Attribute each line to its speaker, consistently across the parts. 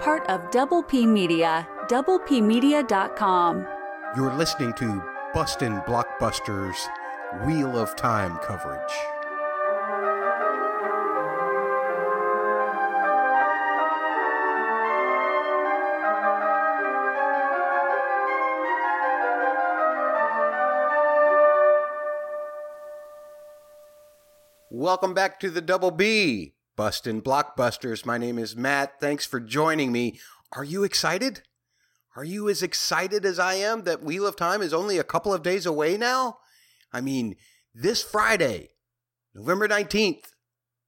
Speaker 1: part of Double P Media, doublepmedia.com.
Speaker 2: You're listening to Bustin' Blockbusters Wheel of Time coverage. Welcome back to the Double B, Bustin' Blockbusters. My name is Matt. Thanks for joining me. Are you excited? Are you as excited as I am that Wheel of Time is only a couple of days away now? I mean, this Friday, November 19th,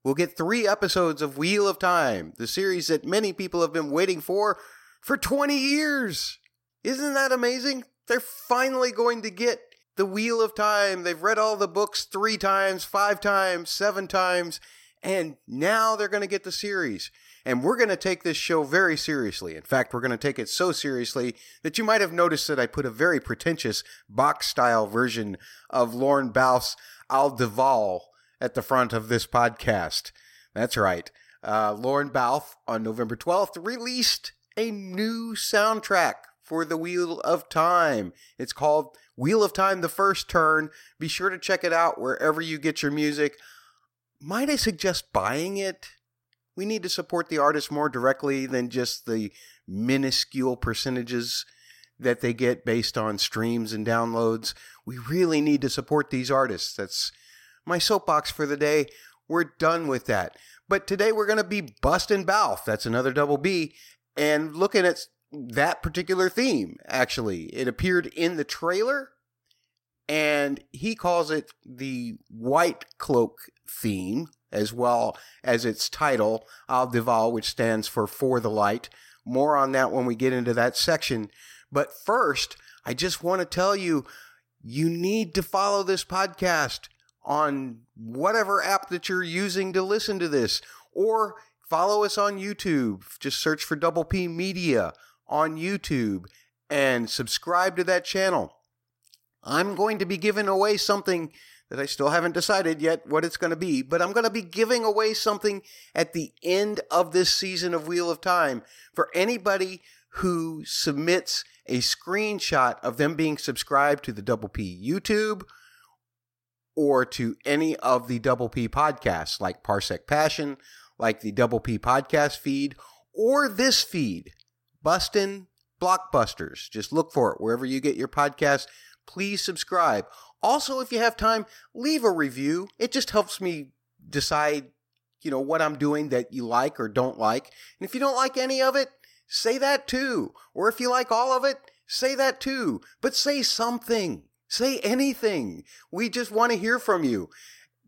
Speaker 2: we'll get three episodes of Wheel of Time, the series that many people have been waiting for for 20 years. Isn't that amazing? They're finally going to get the Wheel of Time. They've read all the books three times, five times, seven times, and now they're going to get the series. And we're going to take this show very seriously. In fact, we're going to take it so seriously that you might have noticed that I put a very pretentious box style version of Lorne Balfe's Al Dival at the front of this podcast. That's right. Uh, Lorne Balfe on November 12th released a new soundtrack for the Wheel of Time. It's called Wheel of Time The First Turn. Be sure to check it out wherever you get your music. Might I suggest buying it? We need to support the artist more directly than just the minuscule percentages that they get based on streams and downloads. We really need to support these artists. That's my soapbox for the day. We're done with that. But today we're going to be busting Balfe. That's another double B. And looking at that particular theme, actually. It appeared in the trailer, and he calls it the White Cloak theme, as well as its title, Al Dival, which stands for For the Light. More on that when we get into that section. But first, I just want to tell you you need to follow this podcast on whatever app that you're using to listen to this, or follow us on YouTube. Just search for Double P Media on YouTube and subscribe to that channel. I'm going to be giving away something that I still haven't decided yet what it's going to be, but I'm going to be giving away something at the end of this season of Wheel of Time for anybody who submits a screenshot of them being subscribed to the Double P YouTube or to any of the Double P podcasts like Parsec Passion, like the Double P podcast feed, or this feed. Bustin' Blockbusters. Just look for it wherever you get your podcast. Please subscribe. Also, if you have time, leave a review. It just helps me decide, you know, what I'm doing that you like or don't like. And if you don't like any of it, say that too. Or if you like all of it, say that too. But say something. Say anything. We just want to hear from you.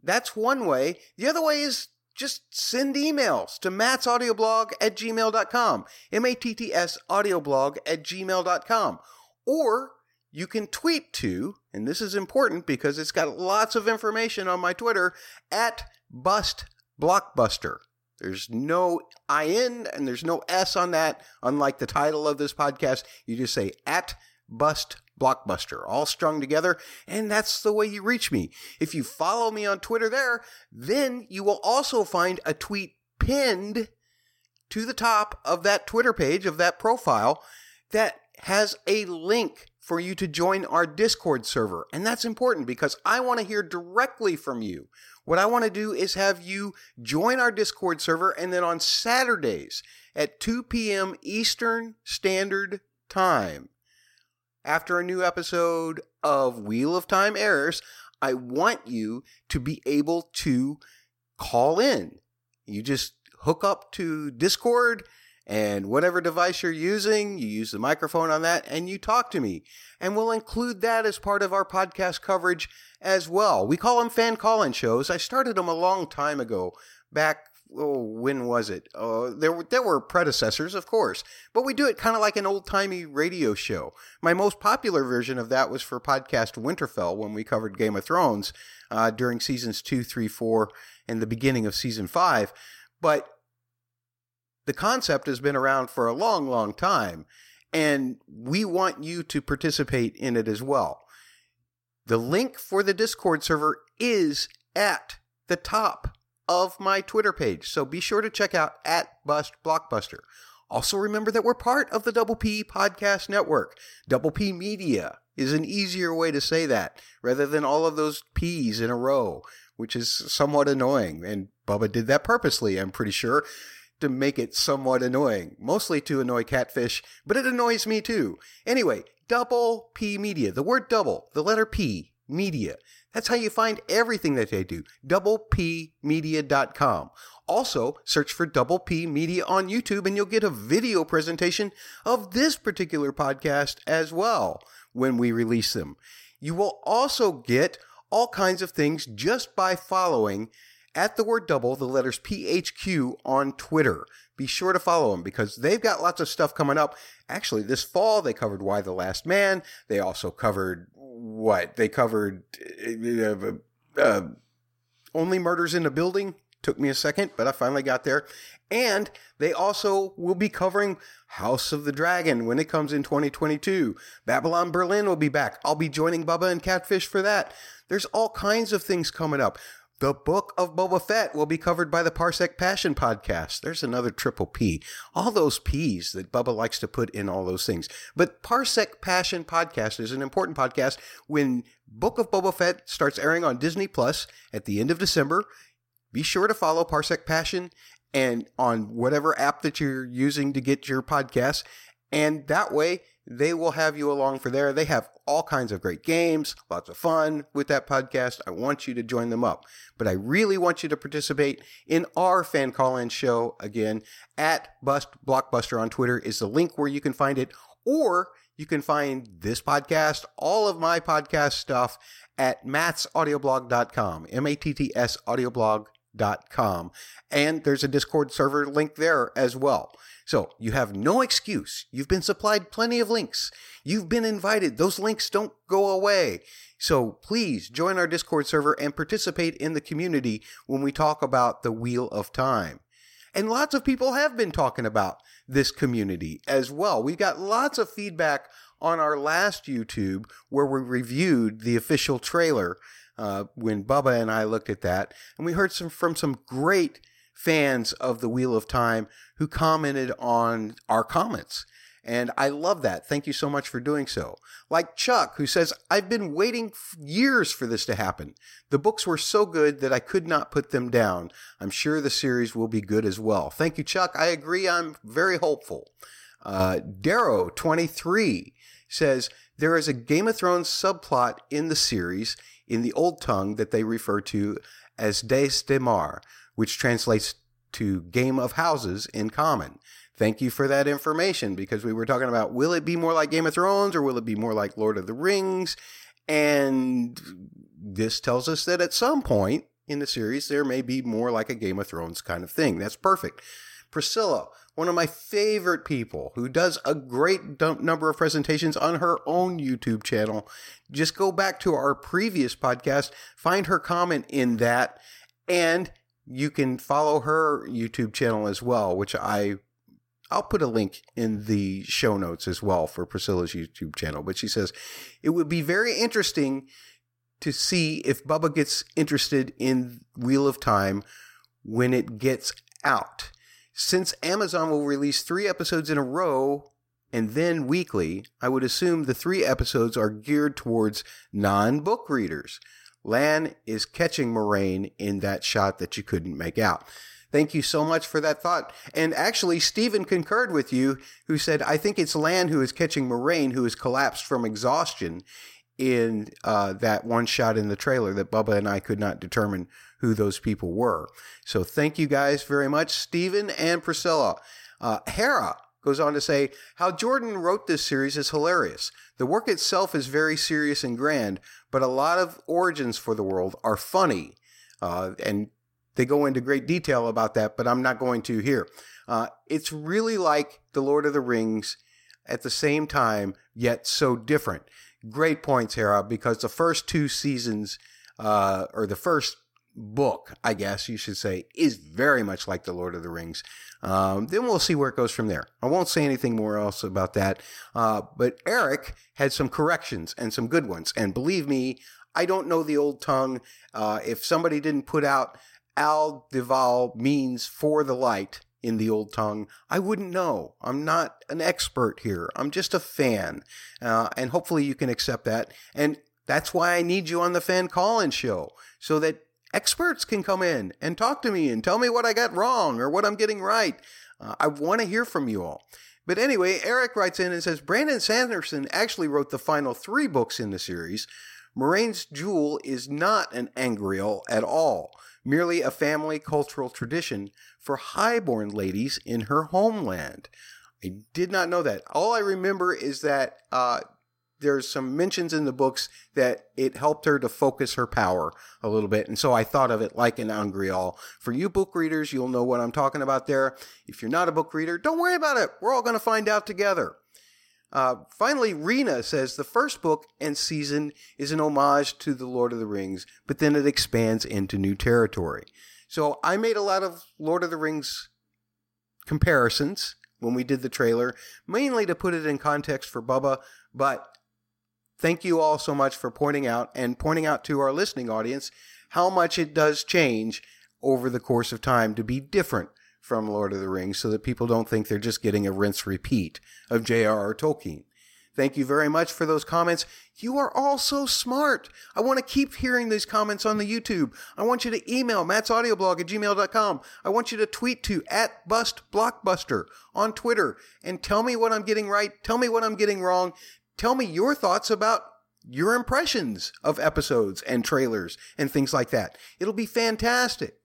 Speaker 2: That's one way. The other way is just send emails to Matt's audioblog at gmail.com. M-A-T-T-S audioblog at gmail.com. Or you can tweet to, and this is important because it's got lots of information on my Twitter, at Bust Blockbuster. There's no IN and there's no S on that, unlike the title of this podcast. You just say at Bust Blockbuster, all strung together, and that's the way you reach me. If you follow me on Twitter there, then you will also find a tweet pinned to the top of that Twitter page, of that profile, that has a link for you to join our Discord server. And that's important because I want to hear directly from you. What I want to do is have you join our Discord server, and then on Saturdays at 2 p.m. Eastern Standard Time, after a new episode of Wheel of Time airs, I want you to be able to call in. You just hook up to Discord and whatever device you're using, you use the microphone on that and you talk to me. And we'll include that as part of our podcast coverage as well. We call them fan call in shows. I started them a long time ago, back oh, when was it? Uh, there were there were predecessors, of course, but we do it kind of like an old timey radio show. My most popular version of that was for podcast Winterfell when we covered Game of Thrones uh, during seasons two, three, four, and the beginning of season five. But the concept has been around for a long, long time, and we want you to participate in it as well. The link for the Discord server is at the top of my Twitter page. So be sure to check out at Bust Blockbuster. Also, remember that we're part of the Double P Podcast Network. Double P Media is an easier way to say that rather than all of those P's in a row, which is somewhat annoying. And Bubba did that purposely, I'm pretty sure, to make it somewhat annoying. Mostly to annoy Catfish, but it annoys me too. Anyway, Double P Media, the word double, the letter P, media. That's how you find everything that they do. DoublePmedia.com. Also, search for Double P Media on YouTube and you'll get a video presentation of this particular podcast as well when we release them. You will also get all kinds of things just by following at the word double, the letters PHQ on Twitter. Be sure to follow them because they've got lots of stuff coming up. Actually, this fall they covered Y: The Last Man. They also covered what? They covered uh, uh, Only Murders in a Building. Took me a second, but I finally got there. And they also will be covering House of the Dragon when it comes in 2022. Babylon Berlin will be back. I'll be joining Bubba and Catfish for that. There's all kinds of things coming up. The Book of Boba Fett will be covered by the Parsec Passion podcast. There's another triple P. All those P's that Bubba likes to put in all those things. But Parsec Passion podcast is an important podcast when Book of Boba Fett starts airing on Disney Plus at the end of December. Be sure to follow Parsec Passion and on whatever app that you're using to get your podcast. And that way, they will have you along for there. They have all kinds of great games, lots of fun with that podcast. I want you to join them up. But I really want you to participate in our fan call in show again at Bust Blockbuster on Twitter is the link where you can find it. Or you can find this podcast, all of my podcast stuff at mattsaudioblog.com, M-A-T-T-S audioblog.com. And there's a Discord server link there as well. So you have no excuse. You've been supplied plenty of links. You've been invited. Those links don't go away. So please join our Discord server and participate in the community when we talk about the Wheel of Time. And lots of people have been talking about this community as well. We got lots of feedback on our last YouTube where we reviewed the official trailer uh, when Bubba and I looked at that. And we heard some from some great fans of the Wheel of Time who commented on our comments. And I love that. Thank you so much for doing so. Like Chuck, who says, I've been waiting years for this to happen. The books were so good that I could not put them down. I'm sure the series will be good as well. Thank you, Chuck. I agree. I'm very hopeful. Uh, Darrow23 says, There is a Game of Thrones subplot in the series in the Old Tongue that they refer to as Daes Dae'mar, which translates to Game of Houses in common. Thank you for that information because we were talking about will it be more like Game of Thrones or will it be more like Lord of the Rings? And this tells us that at some point in the series, there may be more like a Game of Thrones kind of thing. That's perfect. Priscilla, one of my favorite people who does a great number of presentations on her own YouTube channel. Just go back to our previous podcast, find her comment in that, and you can follow her YouTube channel as well, which I I'll put a link in the show notes as well for Priscilla's YouTube channel. But she says it would be very interesting to see if Bubba gets interested in Wheel of Time when it gets out. Since Amazon will release three episodes in a row and then weekly, I would assume the three episodes are geared towards non book readers. Lan is catching Moiraine in that shot that you couldn't make out. Thank you so much for that thought. And actually, Stephen concurred with you, who said, I think it's Lan who is catching Moiraine, who has collapsed from exhaustion in uh, that one shot in the trailer that Bubba and I could not determine who those people were. So thank you guys very much, Stephen and Priscilla. Uh, Hera goes on to say, How Jordan wrote this series is hilarious. The work itself is very serious and grand, but a lot of origins for the world are funny. Uh, and they go into great detail about that, but I'm not going to here. Uh, it's really like The Lord of the Rings at the same time, yet so different. Great points, Hera, because the first two seasons, uh, or the first book, I guess you should say, is very much like The Lord of the Rings. Um, then we'll see where it goes from there. I won't say anything more else about that. Uh, but Eric had some corrections and some good ones. And believe me, I don't know the old tongue. Uh, if somebody didn't put out Al Dival means for the light in the old tongue, I wouldn't know. I'm not an expert here. I'm just a fan. Uh, and hopefully you can accept that. And that's why I need you on the fan call in show so that experts can come in and talk to me and tell me what I got wrong or what I'm getting right. Uh, I want to hear from you all. But anyway, Eric writes in and says Brandon Sanderson actually wrote the final three books in the series. Moiraine's Jewel is not an angreal at all, merely a family cultural tradition for highborn ladies in her homeland. I did not know that. All I remember is that uh, there's some mentions in the books that it helped her to focus her power a little bit. And so I thought of it like an Angreal. For you book readers, you'll know what I'm talking about there. If you're not a book reader, don't worry about it. We're all going to find out together. Uh, finally, Rena says the first book and season is an homage to The Lord of the Rings, but then it expands into new territory. So I made a lot of Lord of the Rings comparisons when we did the trailer, mainly to put it in context for Bubba, but thank you all so much for pointing out and pointing out to our listening audience how much it does change over the course of time to be different from Lord of the Rings so that people don't think they're just getting a rinse repeat of J.R.R. Tolkien. Thank you very much for those comments. You are all so smart. I want to keep hearing these comments on the YouTube. I want you to email mattsaudioblog at gmail.com. I want you to tweet to at bustblockbuster on Twitter and tell me what I'm getting right. Tell me what I'm getting wrong. Tell me your thoughts about your impressions of episodes and trailers and things like that. It'll be fantastic.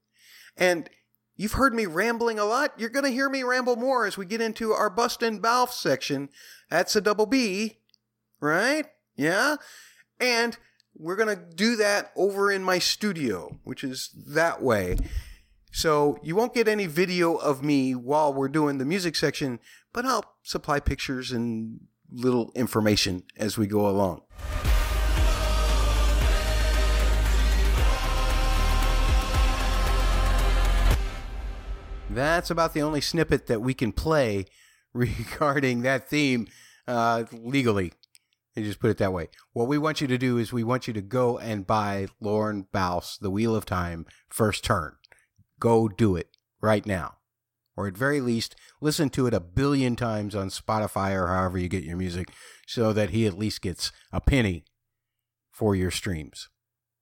Speaker 2: And you've heard me rambling a lot. You're going to hear me ramble more as we get into our Bust and Balfe section. That's a double B, right? Yeah. And we're going to do that over in my studio, which is that way. So you won't get any video of me while we're doing the music section, but I'll supply pictures and little information as we go along. That's about the only snippet that we can play regarding that theme uh, legally. And just put it that way. What we want you to do is we want you to go and buy Lorne Balfe's The Wheel of Time first turn. Go do it right now or at very least listen to it a billion times on Spotify or however you get your music so that he at least gets a penny for your streams.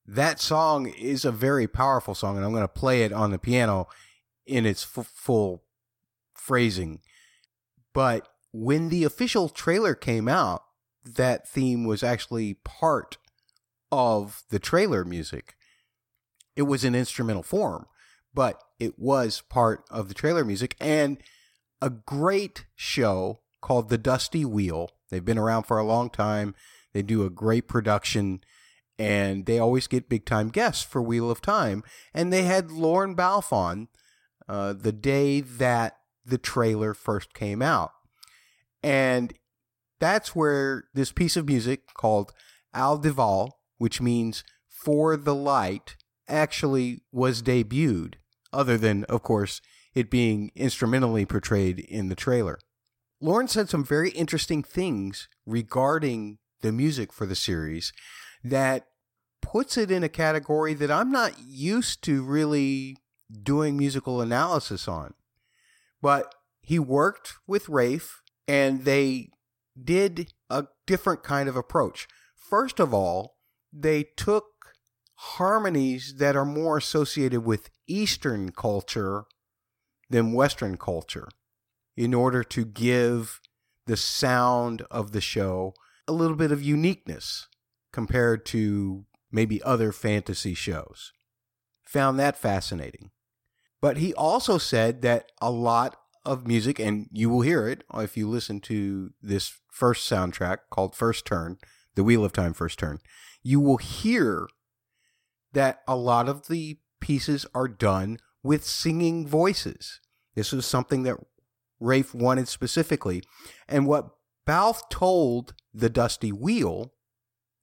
Speaker 2: That song is a very powerful song, and I'm going to play it on the piano in its f- full phrasing. But when the official trailer came out, that theme was actually part of the trailer music. It was in instrumental form but it was part of the trailer music and a great show called The Dusty Wheel. They've been around for a long time. They do a great production and they always get big time guests for Wheel of Time. And they had Lorne Balfe on uh, the day that the trailer first came out. And that's where this piece of music called Al Dival, which means for the light, actually was debuted, other than, of course, it being instrumentally portrayed in the trailer. Lorne said some very interesting things regarding the music for the series that puts it in a category that I'm not used to really doing musical analysis on. But he worked with Rafe and they did a different kind of approach. First of all, they took harmonies that are more associated with Eastern culture than Western culture in order to give the sound of the show a little bit of uniqueness compared to maybe other fantasy shows. Found that fascinating. But he also said that a lot of music, and you will hear it if you listen to this first soundtrack called First Turn, The Wheel of Time First Turn, you will hear that a lot of the pieces are done with singing voices. This was something that Rafe wanted specifically. And what Balfe told the Dusty Wheel,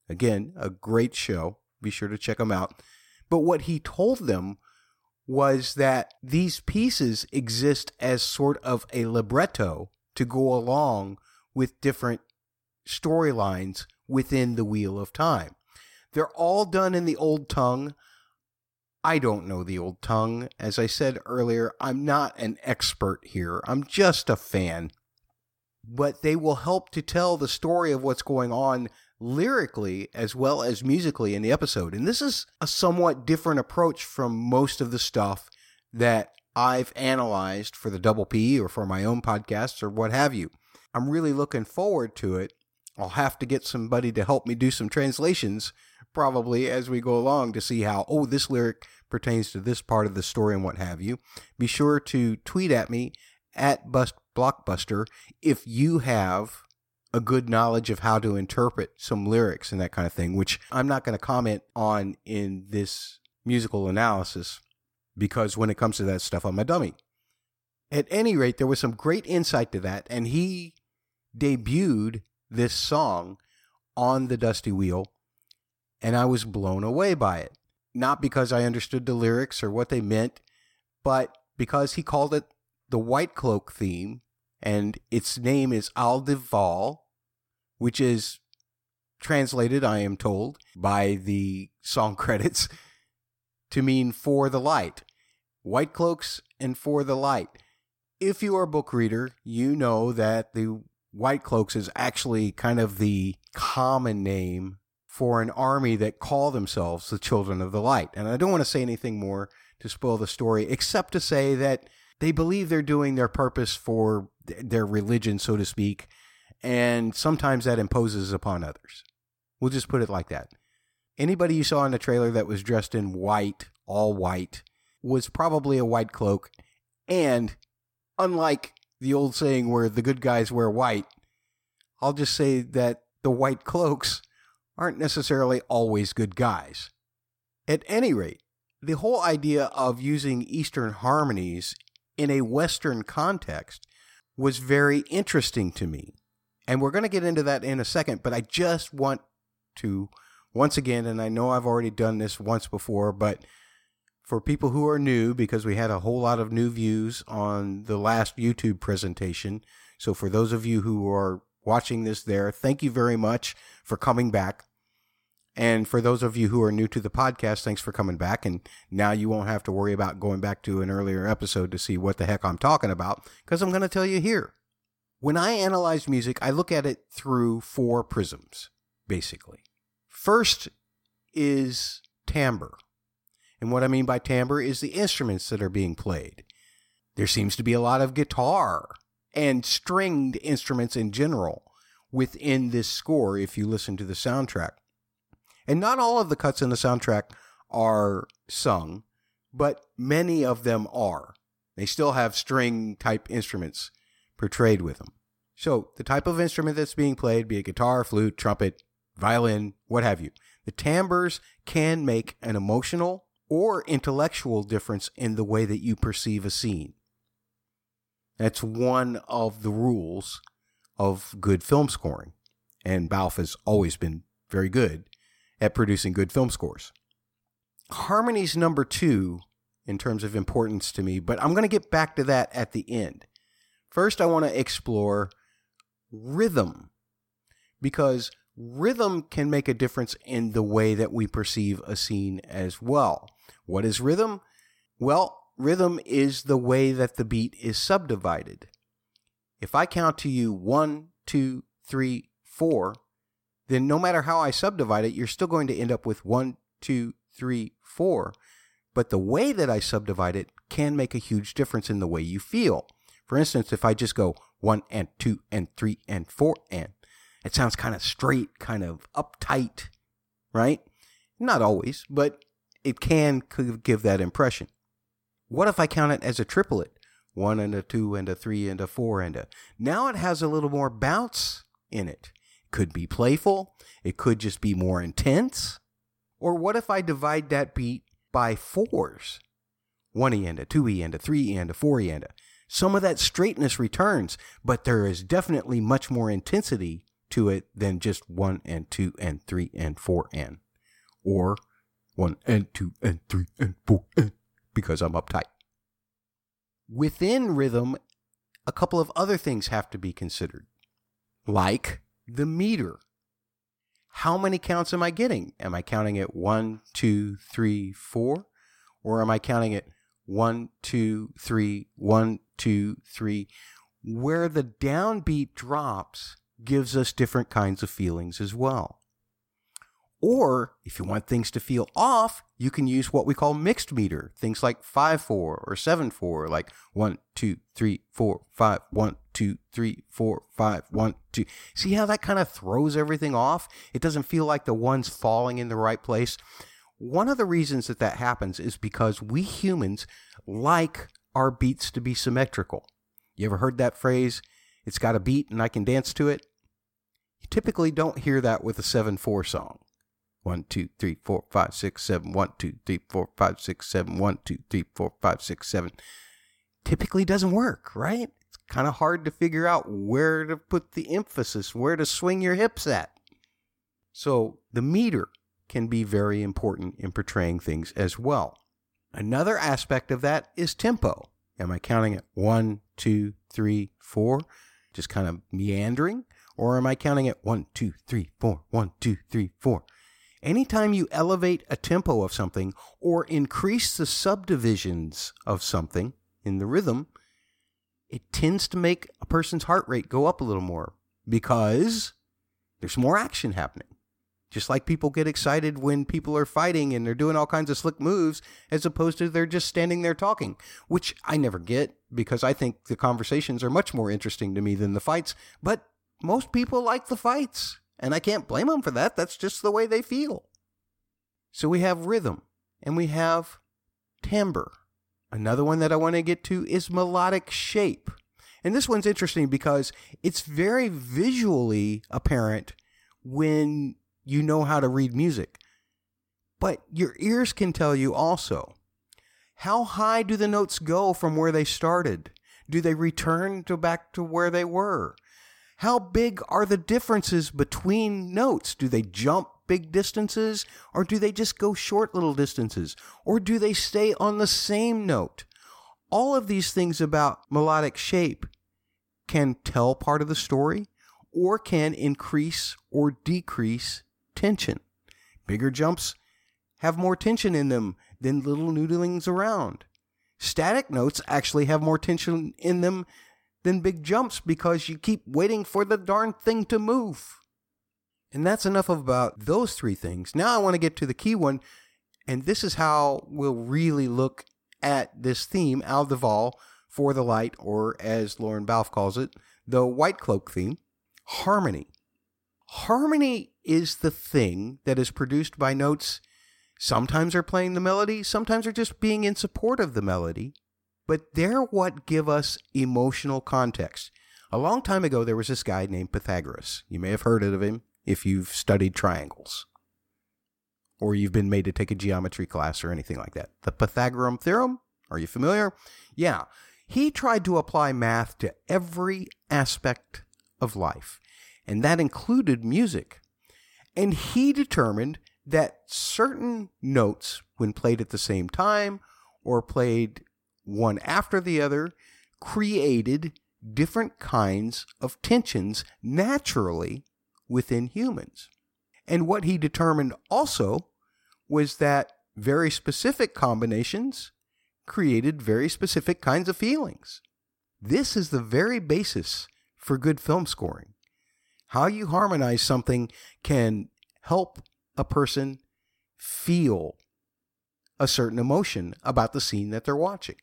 Speaker 2: again, a great show, be sure to check them out. But what he told them was that these pieces exist as sort of a libretto to go along with different storylines within the Wheel of Time. They're all done in the old tongue. I don't know the old tongue. As I said earlier, I'm not an expert here. I'm just a fan. But they will help to tell the story of what's going on lyrically as well as musically in the episode. And this is a somewhat different approach from most of the stuff that I've analyzed for the Double P or for my own podcasts or what have you. I'm really looking forward to it. I'll have to get somebody to help me do some translations probably as we go along to see how, oh, this lyric pertains to this part of the story and what have you. Be sure to tweet at me at Bust Blockbuster if you have a good knowledge of how to interpret some lyrics and that kind of thing, which I'm not going to comment on in this musical analysis because when it comes to that stuff, I'm a dummy. At any rate, there was some great insight to that, and he debuted this song on the Dusty Wheel, and I was blown away by it. Not because I understood the lyrics or what they meant, but because he called it the White Cloak theme, and its name is Aldival, which is translated, I am told, by the song credits to mean for the light. White cloaks and for the light. If you are a book reader, you know that the White Cloaks is actually kind of the common name for an army that call themselves the Children of the Light. And I don't want to say anything more to spoil the story, except to say that they believe they're doing their purpose for their religion, so to speak, and sometimes that imposes upon others. We'll just put it like that. Anybody you saw in the trailer that was dressed in white, all white, was probably a white cloak. And unlike the old saying where the good guys wear white, I'll just say that the white cloaks aren't necessarily always good guys. At any rate, the whole idea of using Eastern harmonies in a Western context was very interesting to me. And we're going to get into that in a second, but I just want to, once again, and I know I've already done this once before, but for people who are new, because we had a whole lot of new views on the last YouTube presentation. So for those of you who are watching this there, thank you very much for coming back. And for those of you who are new to the podcast, thanks for coming back. And now you won't have to worry about going back to an earlier episode to see what the heck I'm talking about, because I'm going to tell you here. When I analyze music, I look at it through four prisms, basically. First is timbre. And what I mean by timbre is the instruments that are being played. There seems to be a lot of guitar and stringed instruments in general within this score if you listen to the soundtrack. And not all of the cuts in the soundtrack are sung, but many of them are. They still have string type instruments portrayed with them. So, the type of instrument that's being played, be it guitar, flute, trumpet, violin, what have you, the timbres can make an emotional or intellectual difference in the way that you perceive a scene. That's one of the rules of good film scoring. And Balfe has always been very good at producing good film scores. Harmony's number two in terms of importance to me, but I'm going to get back to that at the end. First, I want to explore rhythm because rhythm can make a difference in the way that we perceive a scene as well. What is rhythm? Well, rhythm is the way that the beat is subdivided. If I count to you one, two, three, four, then no matter how I subdivide it, you're still going to end up with one, two, three, four. But the way that I subdivide it can make a huge difference in the way you feel. For instance, if I just go one and two and three and four and, it sounds kind of straight, kind of uptight, right? Not always, but it can give that impression. What if I count it as a triplet? One and a two and a three and a four and a. Now it has a little more bounce in it. It could be playful. It could just be more intense. Or what if I divide that beat by fours? One E and a two E and a three E and a four E and a. Some of that straightness returns, but there is definitely much more intensity to it than just one and two and three and four and. Or one and two and three and four and because I'm uptight. Within rhythm, a couple of other things have to be considered, like the meter. How many counts am I getting? Am I counting it one, two, three, four? Or am I counting it one, two, three, one, two, three? Where the downbeat drops gives us different kinds of feelings as well. Or if you want things to feel off, you can use what we call mixed meter, things like 5 4 or 7 4, like 1, 2, 3, 4, 5, 1, 2, 3, 4, 5, 1, 2. See how that kind of throws everything off? It doesn't feel like the one's falling in the right place. One of the reasons that that happens is because we humans like our beats to be symmetrical. You ever heard that phrase? It's got a beat and I can dance to it? You typically don't hear that with a 7 4 song. One, two, three, four, five, six, seven. One, two, three, four, five, six, seven. One, two, three, four, five, six, seven. Typically doesn't work, right? It's kind of hard to figure out where to put the emphasis, where to swing your hips at. So the meter can be very important in portraying things as well. Another aspect of that is tempo. Am I counting it one, two, three, four? Just kind of meandering? Or am I counting it one, two, three, four, one, two, three, four? Anytime you elevate a tempo of something or increase the subdivisions of something in the rhythm, it tends to make a person's heart rate go up a little more because there's more action happening. Just like people get excited when people are fighting and they're doing all kinds of slick moves, as opposed to they're just standing there talking, which I never get because I think the conversations are much more interesting to me than the fights. But most people like the fights. And I can't blame them for that. That's just the way they feel. So we have rhythm and we have timbre. Another one that I want to get to is melodic shape. And this one's interesting because it's very visually apparent when you know how to read music. But your ears can tell you also. How high do the notes go from where they started? Do they return to back to where they were? How big are the differences between notes? Do they jump big distances or do they just go short little distances? Or do they stay on the same note? All of these things about melodic shape can tell part of the story or can increase or decrease tension. Bigger jumps have more tension in them than little noodlings around. Static notes actually have more tension in them than big jumps because you keep waiting for the darn thing to move. And that's enough about those three things. Now I want to get to the key one, and this is how we'll really look at this theme, Al Dival, for the light, or as Lorne Balfe calls it, the white cloak theme, harmony. Harmony is the thing that is produced by notes. Sometimes are playing the melody, sometimes are just being in support of the melody, but they're what give us emotional context. A long time ago, there was this guy named Pythagoras. You may have heard of him if you've studied triangles or you've been made to take a geometry class or anything like that. The Pythagorean theorem, are you familiar? Yeah. He tried to apply math to every aspect of life, and that included music. And he determined that certain notes, when played at the same time or played one after the other, created different kinds of tensions naturally within humans. And what he determined also was that very specific combinations created very specific kinds of feelings. This is the very basis for good film scoring. How you harmonize something can help a person feel a certain emotion about the scene that they're watching.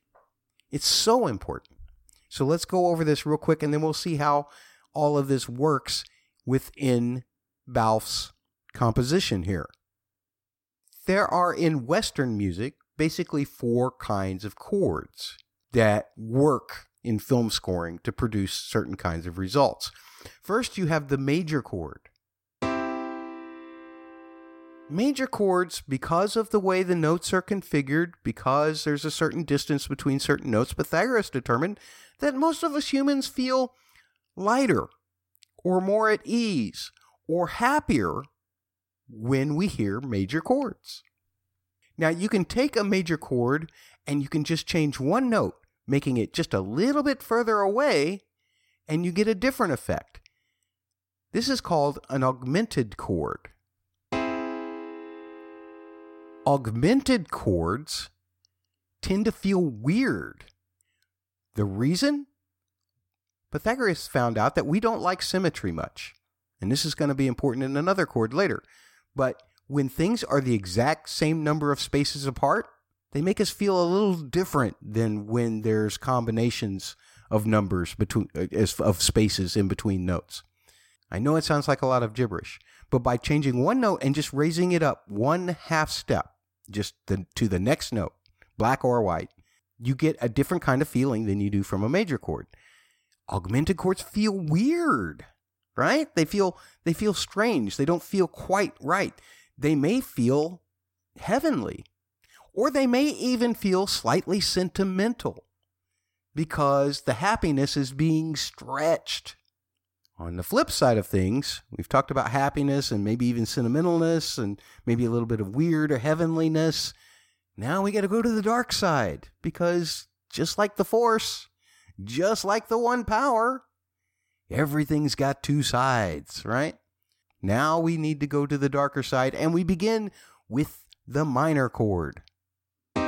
Speaker 2: It's so important. So let's go over this real quick and then we'll see how all of this works within Balfe's composition here. There are in Western music basically four kinds of chords that work in film scoring to produce certain kinds of results. First, you have the major chord. Major chords, because of the way the notes are configured, because there's a certain distance between certain notes, Pythagoras determined that most of us humans feel lighter or more at ease or happier when we hear major chords. Now, you can take a major chord and you can just change one note, making it just a little bit further away, and you get a different effect. This is called an augmented chord augmented chords tend to feel weird. The reason? Pythagoras found out that we don't like symmetry much. And this is going to be important in another chord later. But when things are the exact same number of spaces apart, they make us feel a little different than when there's combinations of numbers between uh, of spaces in between notes. I know it sounds like a lot of gibberish, but by changing one note and just raising it up one half step, just the, to the next note, black or white, you get a different kind of feeling than you do from a major chord. Augmented chords feel weird, right? They feel they feel strange. They don't feel quite right. They may feel heavenly, or they may even feel slightly sentimental because the happiness is being stretched. On the flip side of things, we've talked about happiness and maybe even sentimentalness and maybe a little bit of weird or heavenliness. Now we got to go to the dark side because just like the Force, just like the one power, everything's got two sides, right? Now we need to go to the darker side and we begin with the minor chord. The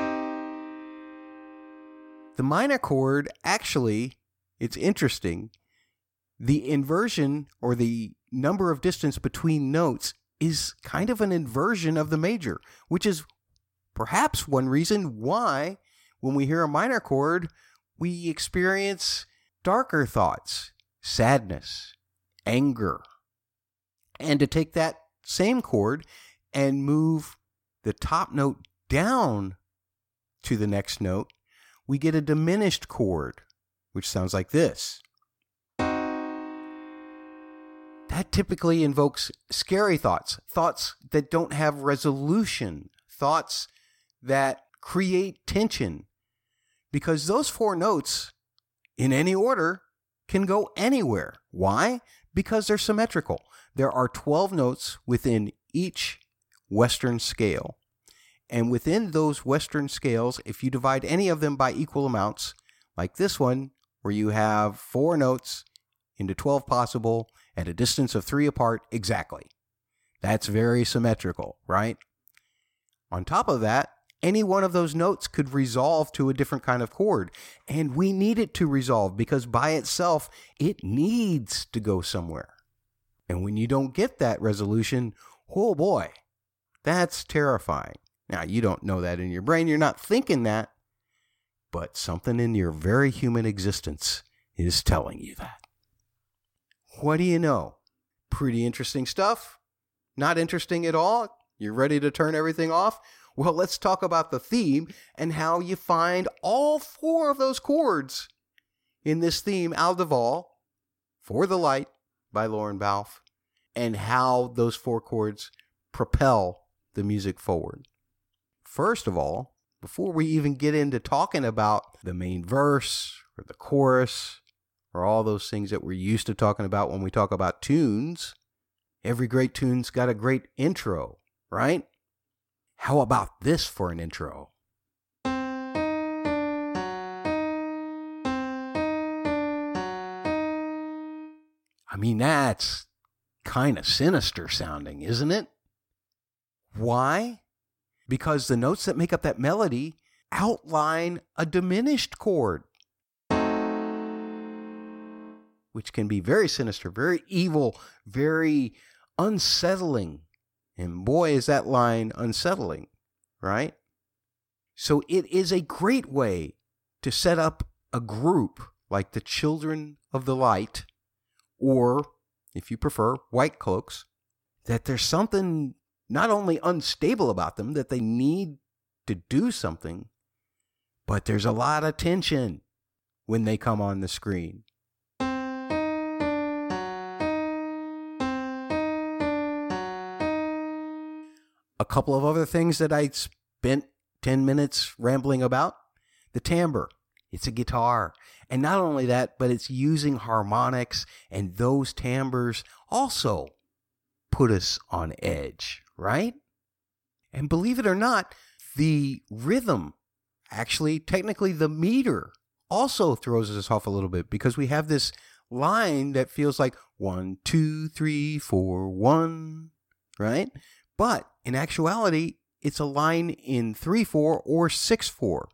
Speaker 2: minor chord actually, it's interesting. The inversion or the number of distance between notes is kind of an inversion of the major, which is perhaps one reason why when we hear a minor chord, we experience darker thoughts, sadness, anger. And to take that same chord and move the top note down to the next note, we get a diminished chord, which sounds like this. That typically invokes scary thoughts, thoughts that don't have resolution, thoughts that create tension. Because those four notes, in any order, can go anywhere. Why? Because they're symmetrical. There are 12 notes within each Western scale. And within those Western scales, if you divide any of them by equal amounts, like this one, where you have four notes into 12 possible at a distance of three apart exactly. That's very symmetrical, right? On top of that, any one of those notes could resolve to a different kind of chord. And we need it to resolve because by itself, it needs to go somewhere. And when you don't get that resolution, oh boy, that's terrifying. Now, you don't know that in your brain, you're not thinking that, but something in your very human existence is telling you that. What do you know? Pretty interesting stuff? Not interesting at all? You're ready to turn everything off? Well, let's talk about the theme and how you find all four of those chords in this theme, Al Dival, For the Light by Lorne Balfe, and how those four chords propel the music forward. First of all, before we even get into talking about the main verse or the chorus or all those things that we're used to talking about when we talk about tunes, every great tune's got a great intro, right? How about this for an intro? I mean, that's kind of sinister sounding, isn't it? Why? Because the notes that make up that melody outline a diminished chord, which can be very sinister, very evil, very unsettling. And boy, is that line unsettling, right? So it is a great way to set up a group like the Children of the Light, or if you prefer, White Cloaks, that there's something not only unstable about them, that they need to do something, but there's a lot of tension when they come on the screen. A couple of other things that I spent 10 minutes rambling about the timbre. It's a guitar. And not only that, but it's using harmonics, and those timbres also put us on edge, right? And believe it or not, the rhythm, actually, technically, the meter also throws us off a little bit because we have this line that feels like one, two, three, four, one, right? But in actuality, it's a line in 3 4 or 6 4,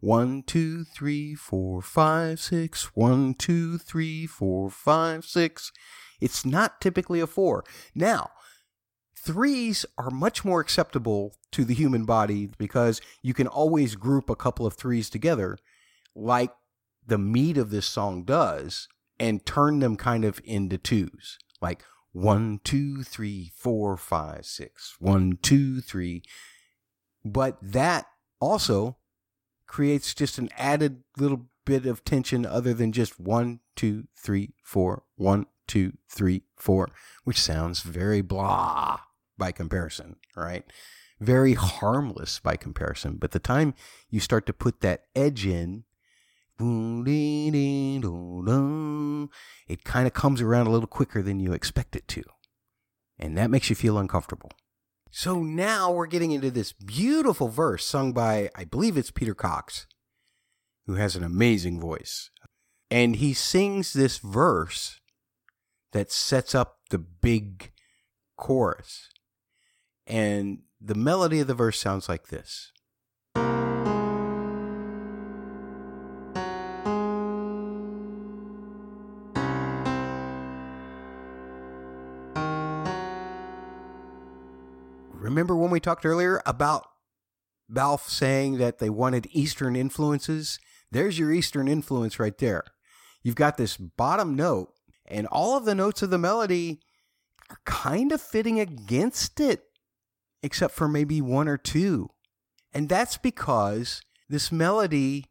Speaker 2: One, two, three, four, five, six. One, two, three, four, five, six. It's not typically a four. Now, threes are much more acceptable to the human body because you can always group a couple of threes together, like the meat of this song does, and turn them kind of into twos. Like one, two, three, four, five, six. One, two, three. But that also creates just an added little bit of tension other than just one, two, three, four, one, two, three, four, which sounds very blah by comparison, right? Very harmless by comparison. But the time you start to put that edge in, it kind of comes around a little quicker than you expect it to. And that makes you feel uncomfortable. So now we're getting into this beautiful verse sung by, I believe it's Peter Cox, who has an amazing voice. And he sings this verse that sets up the big chorus. And the melody of the verse sounds like this. When we talked earlier about Balfe saying that they wanted Eastern influences? There's your Eastern influence right there. You've got this bottom note, and all of the notes of the melody are kind of fitting against it, except for maybe one or two. And that's because this melody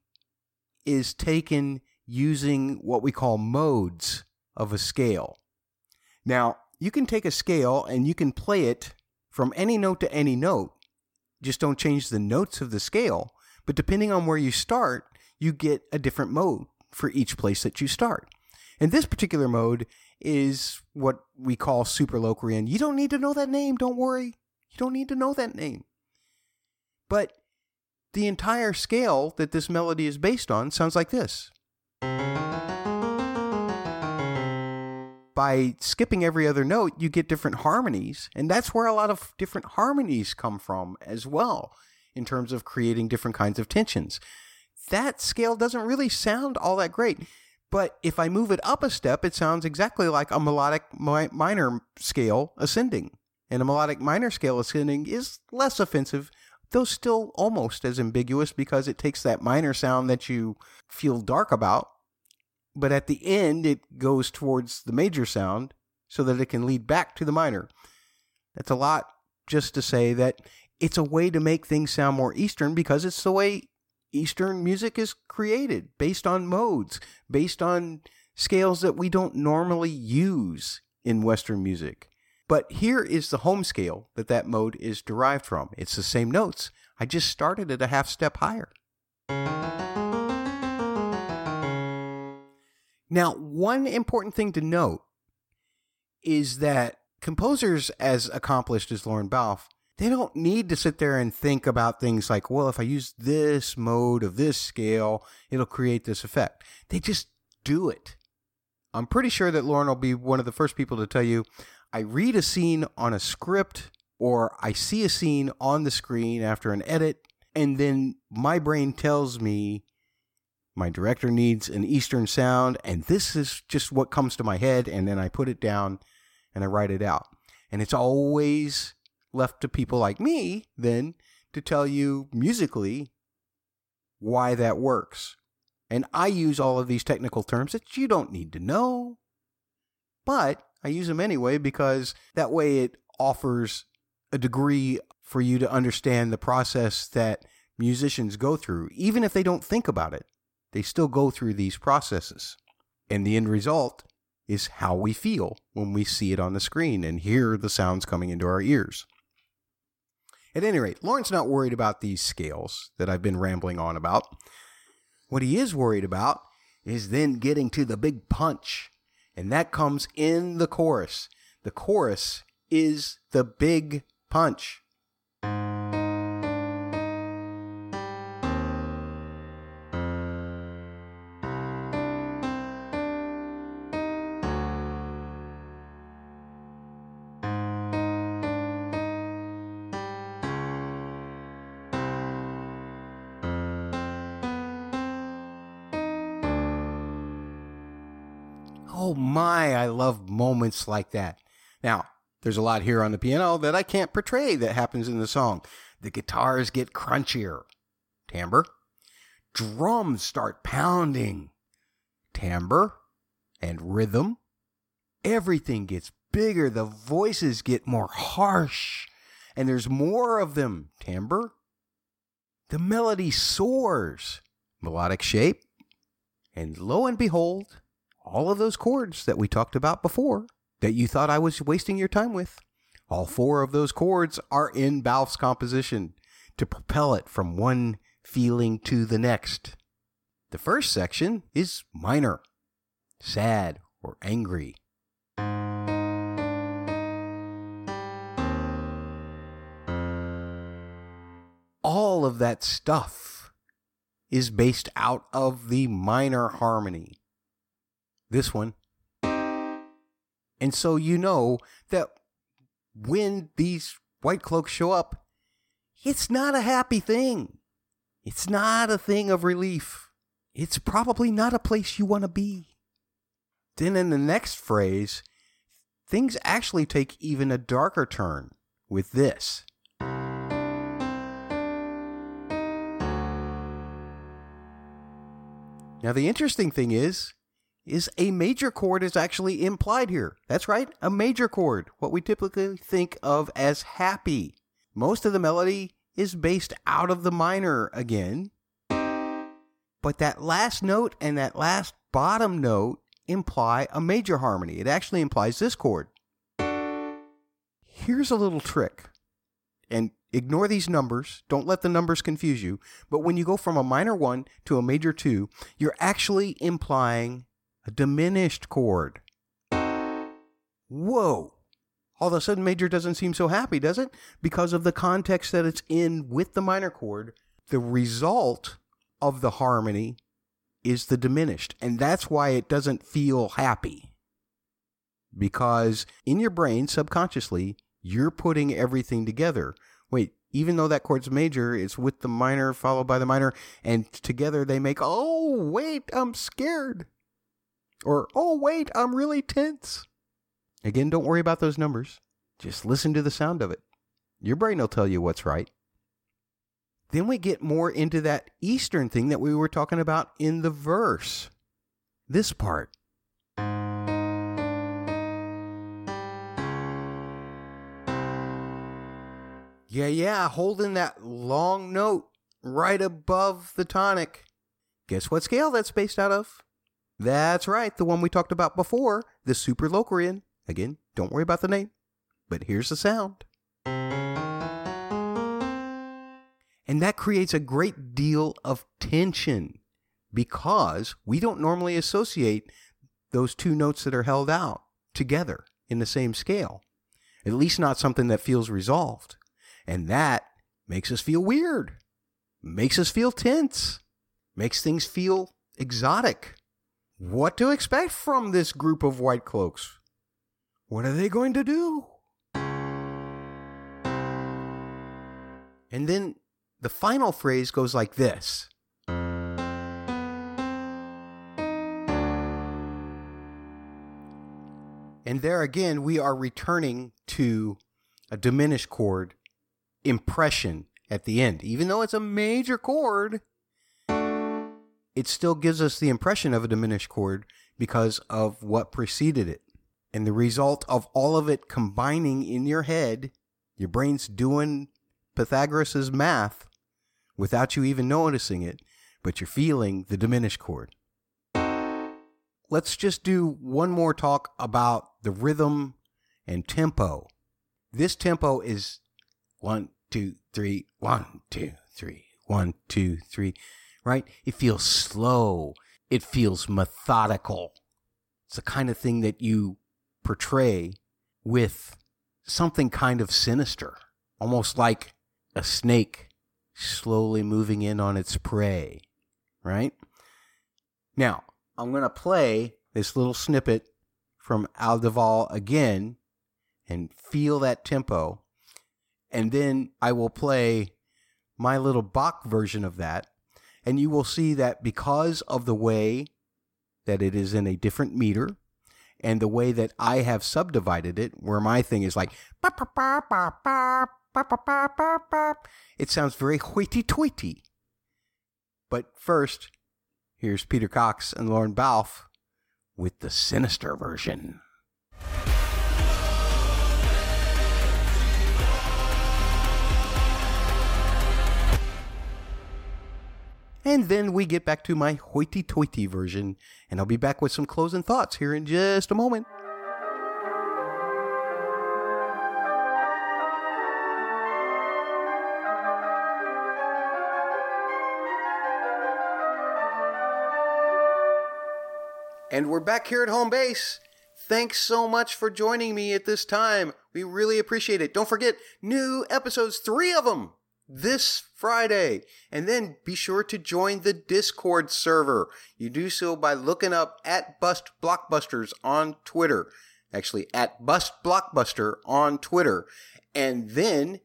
Speaker 2: is taken using what we call modes of a scale. Now, you can take a scale and you can play it from any note to any note. Just don't change the notes of the scale. But depending on where you start, you get a different mode for each place that you start. And this particular mode is what we call super Locrian. You don't need to know that name, don't worry. You don't need to know that name. But the entire scale that this melody is based on sounds like this. By skipping every other note, you get different harmonies. And that's where a lot of different harmonies come from as well, in terms of creating different kinds of tensions. That scale doesn't really sound all that great. But if I move it up a step, it sounds exactly like a melodic mi- minor scale ascending. And a melodic minor scale ascending is less offensive, though still almost as ambiguous because it takes that minor sound that you feel dark about but at the end it goes towards the major sound so that it can lead back to the minor. That's a lot just to say that it's a way to make things sound more Eastern because it's the way Eastern music is created, based on modes, based on scales that we don't normally use in Western music. But here is the home scale that that mode is derived from. It's the same notes. I just started it a half step higher. Now, one important thing to note is that composers as accomplished as Lorne Balfe, they don't need to sit there and think about things like, well, if I use this mode of this scale, it'll create this effect. They just do it. I'm pretty sure that Lorne will be one of the first people to tell you, I read a scene on a script or I see a scene on the screen after an edit, and then my brain tells me my director needs an Eastern sound, and this is just what comes to my head, and then I put it down and I write it out. And it's always left to people like me then to tell you musically why that works. And I use all of these technical terms that you don't need to know, but I use them anyway because that way it offers a degree for you to understand the process that musicians go through, even if they don't think about it they still go through these processes. And the end result is how we feel when we see it on the screen and hear the sounds coming into our ears. At any rate, Lorne's not worried about these scales that I've been rambling on about. What he is worried about is then getting to the big punch, and that comes in the chorus. The chorus is the big punch. Love moments like that. Now, there's a lot here on the piano that I can't portray that happens in the song. The guitars get crunchier. Timbre. Drums start pounding. Timbre and rhythm. Everything gets bigger. The voices get more harsh. And there's more of them. Timbre. The melody soars. Melodic shape. And lo and behold, all of those chords that we talked about before that you thought I was wasting your time with. All four of those chords are in Balfe's composition to propel it from one feeling to the next. The first section is minor, sad, or angry. All of that stuff is based out of the minor harmony. This one and so you know that when these white cloaks show up, it's not a happy thing. It's not a thing of relief. It's probably not a place you want to be. Then in the next phrase, things actually take even a darker turn with this. Now, the interesting thing is, is a major chord is actually implied here. That's right, a major chord, what we typically think of as happy. Most of the melody is based out of the minor again. But that last note and that last bottom note imply a major harmony. It actually implies this chord. Here's a little trick. And ignore these numbers. Don't let the numbers confuse you. But when you go from a minor 1 to a major 2, you're actually implying a diminished chord. Whoa! All of a sudden, major doesn't seem so happy, does it? Because of the context that it's in with the minor chord, the result of the harmony is the diminished. And that's why it doesn't feel happy. Because in your brain, subconsciously, you're putting everything together. Wait, even though that chord's major, it's with the minor followed by the minor, and together they make, oh, wait, I'm scared. Or, oh, wait, I'm really tense. Again, don't worry about those numbers. Just listen to the sound of it. Your brain will tell you what's right. Then we get more into that Eastern thing that we were talking about in the verse. This part. Yeah, yeah, holding that long note right above the tonic. Guess what scale that's based out of? That's right, the one we talked about before, the Super Locrian. Again, don't worry about the name, but here's the sound. And that creates a great deal of tension because we don't normally associate those two notes that are held out together in the same scale. At least not something that feels resolved. And that makes us feel weird, makes us feel tense, makes things feel exotic what to expect from this group of white cloaks. What are they going to do? And then the final phrase goes like this. And there again, we are returning to a diminished chord impression at the end. Even though it's a major chord, it still gives us the impression of a diminished chord because of what preceded it. And the result of all of it combining in your head, your brain's doing Pythagoras' math without you even noticing it, but you're feeling the diminished chord. Let's just do one more talk about the rhythm and tempo. This tempo is one, two, three, one, two, three, one, two, three right? It feels slow. It feels methodical. It's the kind of thing that you portray with something kind of sinister, almost like a snake slowly moving in on its prey, right? Now, I'm going to play this little snippet from Al Dival again and feel that tempo. And then I will play my little Bach version of that and you will see that because of the way that it is in a different meter and the way that I have subdivided it, where my thing is like, it sounds very hoity toity. But first, here's Peter Cox and Lorne Balfe with the sinister version. And then we get back to my hoity toity version, and I'll be back with some closing thoughts here in just a moment. And we're back here at home base. Thanks so much for joining me at this time. We really appreciate it. Don't forget, new episodes, three of them this Friday. And then be sure to join the Discord server. You do so by looking up at Bust Blockbusters on Twitter. Actually, at Bust Blockbuster on Twitter. And then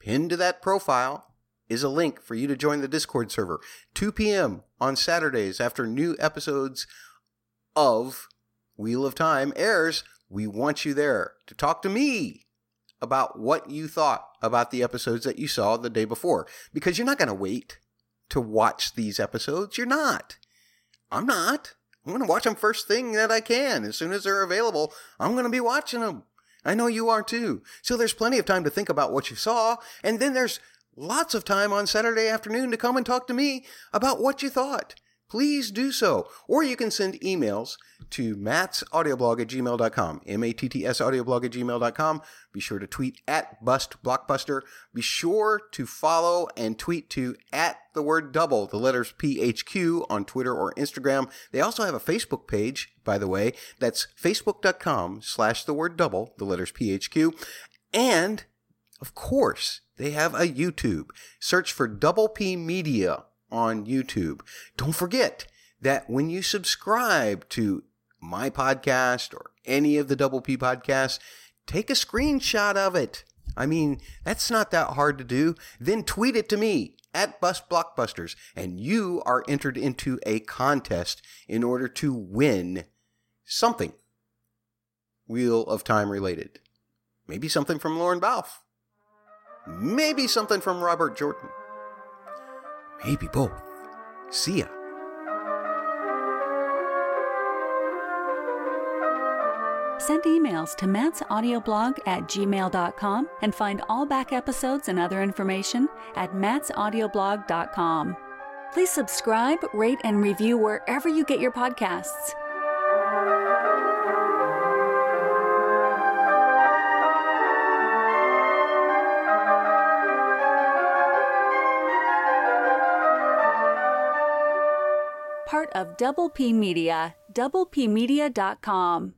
Speaker 2: pinned to that profile is a link for you to join the Discord server. 2 p.m. on Saturdays after new episodes of Wheel of Time airs. We want you there to talk to me about what you thought about the episodes that you saw the day before because you're not going to wait to watch these episodes. You're not. I'm not. I'm going to watch them first thing that I can. As soon as they're available, I'm going to be watching them. I know you are too. So there's plenty of time to think about what you saw. And then there's lots of time on Saturday afternoon to come and talk to me about what you thought please do so. Or you can send emails to mattsaudioblog at gmail.com, M-A-T-T-S audioblog at gmail.com. Be sure to tweet at Bust Blockbuster. Be sure to follow and tweet to at the word double, the letters PHQ on Twitter or Instagram. They also have a Facebook page, by the way. That's facebook.com slash the word double, the letters PHQ. And, of course, they have a YouTube. Search for Double P Media on YouTube. Don't forget that when you subscribe to my podcast or any of the Double P podcasts, take a screenshot of it. I mean, that's not that hard to do. Then tweet it to me at Bust Blockbusters, and you are entered into a contest in order to win something Wheel of Time related. Maybe something from Lorne Balfe. Maybe something from Robert Jordan. Maybe both. See ya.
Speaker 1: Send emails to Matt's audioblog at gmail.com and find all back episodes and other information at mattsaudioblog.com. Please subscribe, rate, and review wherever you get your podcasts. Of Double P Media, doublepmedia.com.